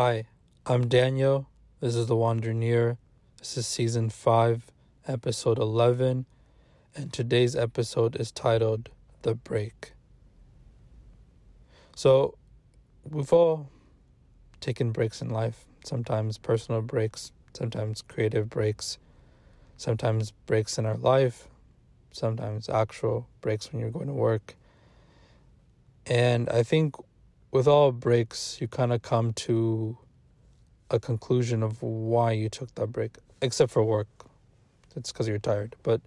Hi, I'm Daniel. This is The Wanderer. This is season 5, episode 11, and today's episode is titled The Break. So, we've all taken breaks in life, sometimes personal breaks, sometimes creative breaks, sometimes breaks in our life, sometimes actual breaks when you're going to work. And I think with all breaks, you kind of come to a conclusion of why you took that break, except for work. It's because you're tired. But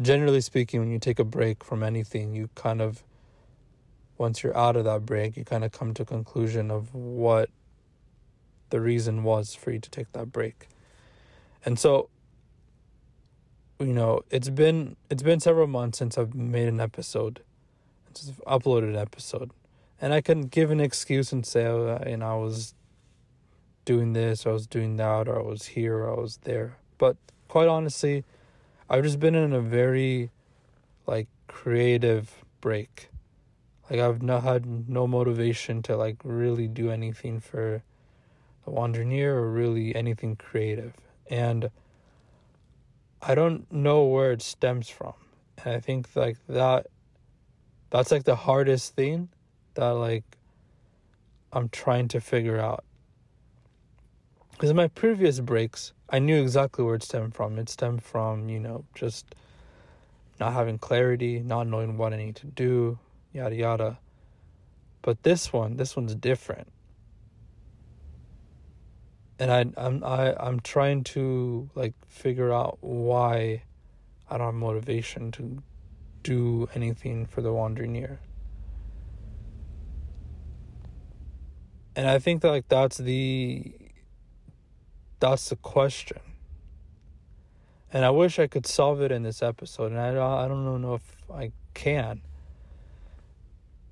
generally speaking, when you take a break from anything, you kind of, once you're out of that break, you kind of come to a conclusion of what the reason was for you to take that break. And so, you know, it's been it's been several months since I've made an episode, since I've uploaded an episode and I couldn't give an excuse and say, oh, uh, you know, I was doing this, or I was doing that, or I was here, or I was there. But quite honestly, I've just been in a very like creative break. Like I've not had no motivation to like really do anything for the Wanderer or really anything creative. And I don't know where it stems from. And I think like that that's like the hardest thing that like I'm trying to figure out. Because in my previous breaks, I knew exactly where it stemmed from. It stemmed from, you know, just not having clarity, not knowing what I need to do, yada yada. But this one, this one's different. And I I'm I, I'm trying to like figure out why I don't have motivation to do anything for the Wanderer. And I think that like that's the that's the question. And I wish I could solve it in this episode, and I I don't know if I can.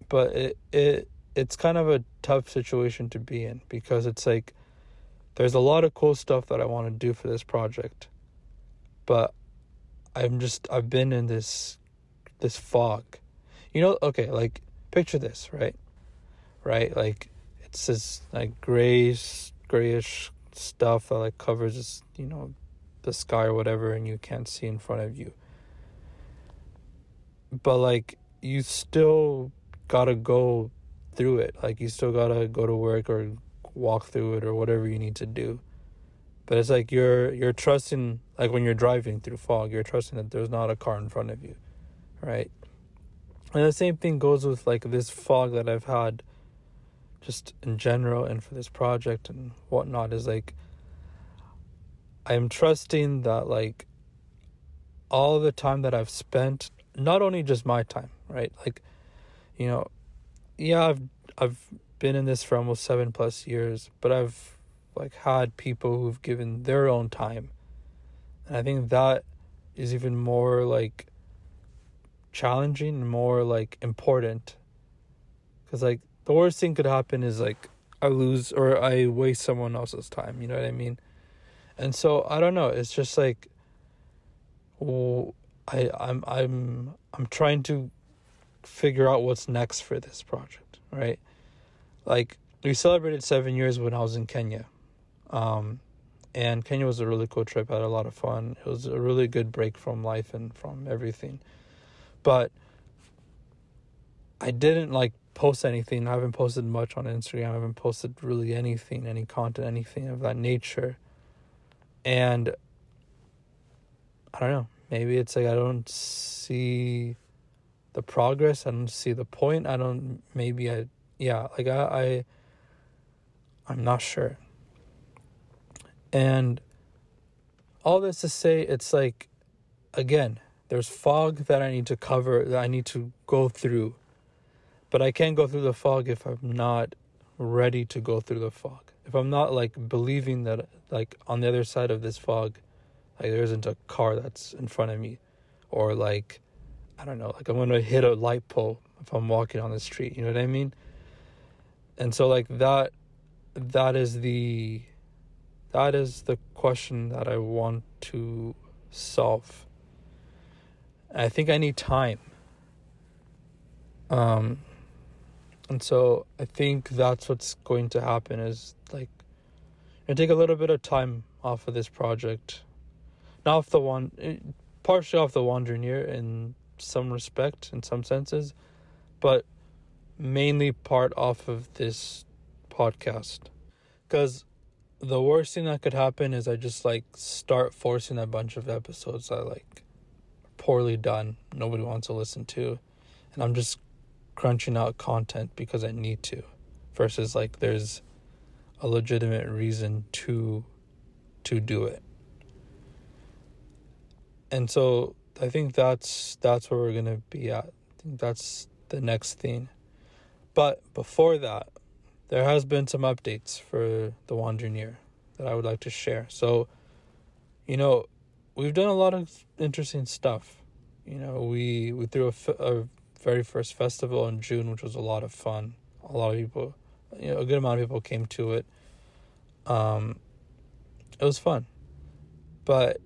But it it it's kind of a tough situation to be in because it's like there's a lot of cool stuff that I want to do for this project. But I'm just I've been in this this fog. You know, okay, like picture this, right? Right? Like it's this like grayish grayish stuff that like covers you know the sky or whatever and you can't see in front of you. But like you still gotta go through it. Like you still gotta go to work or walk through it or whatever you need to do. But it's like you're you're trusting like when you're driving through fog you're trusting that there's not a car in front of you right? And the same thing goes with like this fog that i've had just in general and for this project and whatnot is like I'm trusting that like all the time that I've spent, not only just my time, right? Like, you know, yeah, I've I've been in this for almost seven plus years, but I've like had people who've given their own time. And I think that is even more like challenging and more like important. Cause like the worst thing could happen is like I lose or I waste someone else's time. You know what I mean? And so I don't know. It's just like, well, I I'm I'm I'm trying to figure out what's next for this project, right? Like we celebrated seven years when I was in Kenya, um, and Kenya was a really cool trip. I had a lot of fun. It was a really good break from life and from everything, but I didn't like post anything. I haven't posted much on Instagram. I haven't posted really anything, any content, anything of that nature. And I don't know. Maybe it's like I don't see the progress. I don't see the point. I don't. Maybe I. Yeah. Like I. I I'm not sure. And all this to say, it's like, again, there's fog that I need to cover, that I need to go through but I can't go through the fog if I'm not ready to go through the fog. If I'm not like believing that like on the other side of this fog, like there isn't a car that's in front of me, or like I don't know, like I'm gonna hit a light pole if I'm walking on the street. You know what I mean? And so like that, that is the, that is the question that I want to solve. I think I need time. Um, and so I think that's what's going to happen is like and take a little bit of time off of this project. Not off the one, eh, partially off the Wandering Ear in some respect, in some senses, but mainly part off of this podcast. Because the worst thing that could happen is I just like start forcing a bunch of episodes that like poorly done, nobody wants to listen to, and I'm just crunching out content because I need to, versus like there's a legitimate reason to to do it. And so I think that's that's where we're gonna be at. I think that's the next thing. But before that, there has been some updates for the Wandering Ear that I would like to share. So, you know, we've done a lot of interesting stuff. You know, we we threw a, a very first festival in June, which was a lot of fun. A lot of people, you know, a good amount of people came to it. Um, it was fun, but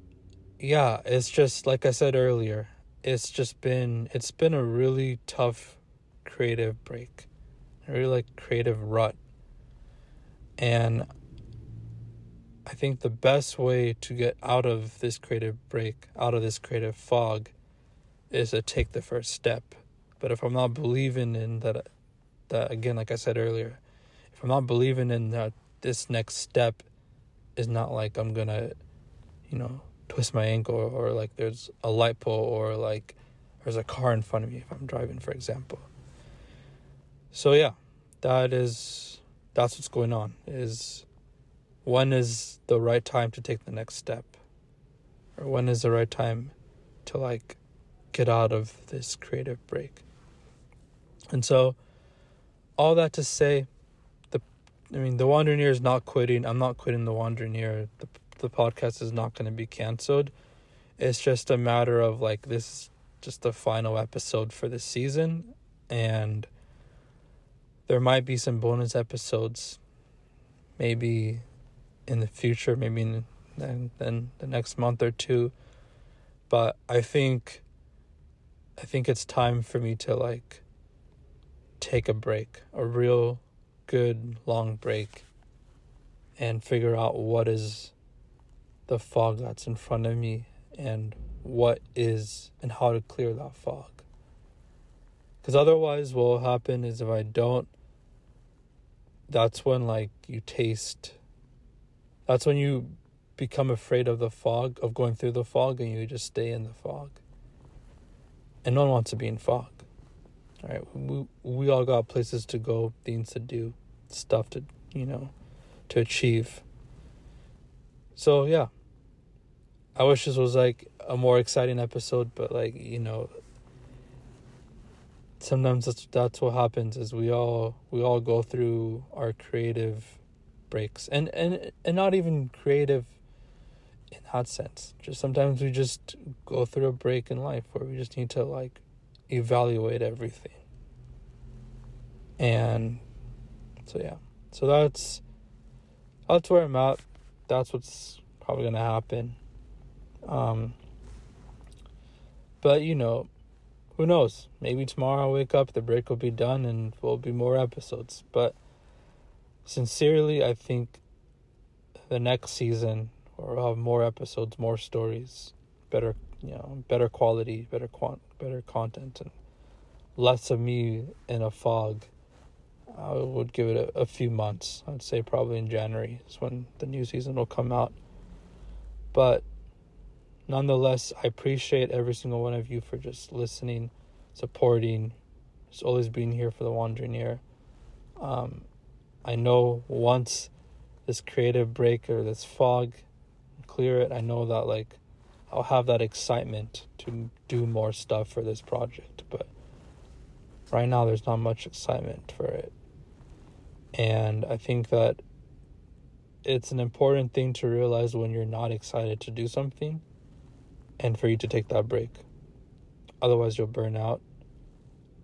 yeah, it's just like I said earlier. It's just been it's been a really tough creative break, a really like creative rut, and I think the best way to get out of this creative break, out of this creative fog, is to take the first step. But if I'm not believing in that, that again, like I said earlier, if I'm not believing in that this next step is not like I'm gonna, you know, twist my ankle or, or like there's a light pole or like there's a car in front of me if I'm driving, for example. So yeah, that is that's what's going on. Is when is the right time to take the next step, or when is the right time to like get out of this creative break. And so, all that to say, the I mean, the Wandering Ear is not quitting. I'm not quitting the Wandering Ear. The the podcast is not going to be canceled. It's just a matter of like this is just the final episode for the season, and there might be some bonus episodes, maybe in the future, maybe in then then the next month or two. But I think I think it's time for me to like take a break, a real good long break and figure out what is the fog that's in front of me and what is and how to clear that fog. Because otherwise, what will happen is if I don't, that's when like you taste that's when you become afraid of the fog, of going through the fog, and you just stay in the fog. And no one wants to be in fog. Right, we we all got places to go, things to do, stuff to you know, to achieve. So yeah, I wish this was like a more exciting episode, but like you know, sometimes that's that's what happens. Is we all we all go through our creative breaks and and and not even creative in that sense just sometimes we just go through a break in life where we just need to like evaluate everything. And so yeah. So that's that's where i'm at. That's what's probably gonna happen. Um but you know who knows? Maybe tomorrow i'll wake up the break will be done and will be more episodes. But sincerely, I think the next season will have more episodes, more stories, better, you know, better quality, better quant, better content, and less of me in a fog. I would give it a, a few months. I'd say probably in January is when the new season will come out. But nonetheless, I appreciate every single one of you for just listening, supporting, just always being here for the Wandering Ear. Um, I know once this creative break or this fog clear it, I know that like I'll have that excitement to do more stuff for this project. But right now, there's not much excitement for it. And I think that it's an important thing to realize when you're not excited to do something and for you to take that break. Otherwise, you'll burn out.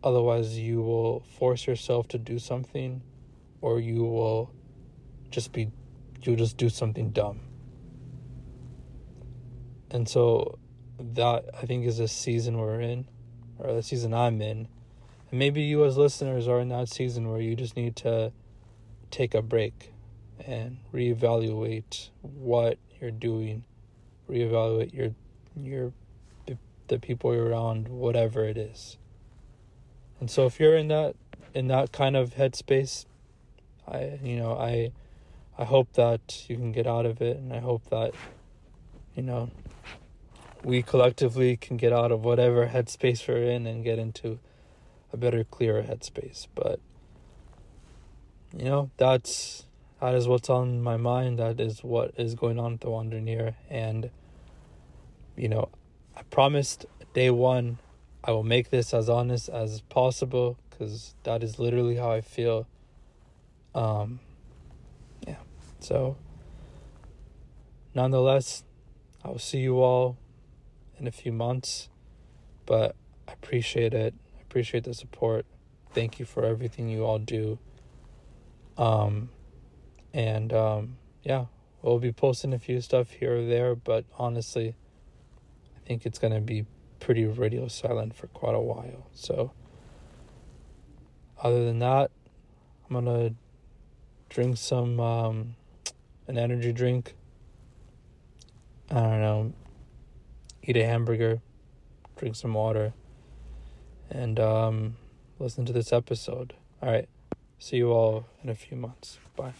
Otherwise, you will force yourself to do something or you will just be you'll just do something dumb. And so that I think is a season we're in, or the season I'm in. And maybe you as listeners are in that season where you just need to take a break and reevaluate what you're doing, reevaluate your your the people you're around, whatever it is. And so if you're in that in that kind of headspace, I you know, I I hope that you can get out of it and I hope that you know we collectively can get out of whatever headspace we're in and get into a better, clearer headspace. But you know, that's that is what's on my mind. That is what is going on at the Wandering Ear. And you know, I promised day one I will make this as honest as possible because that is literally how I feel. Um, yeah. So, nonetheless, I will see you all in a few months, but I appreciate it. I appreciate the support. Thank you for everything you all do. Um, and um, yeah, we'll be posting a few stuff here or there, but honestly, I think it's gonna be pretty radio silent for quite a while. So, other than that, I'm gonna drink some um, an energy drink. I don't know, eat a hamburger, drink some water, and um, listen to this episode. All right. See you all in a few months. Bye.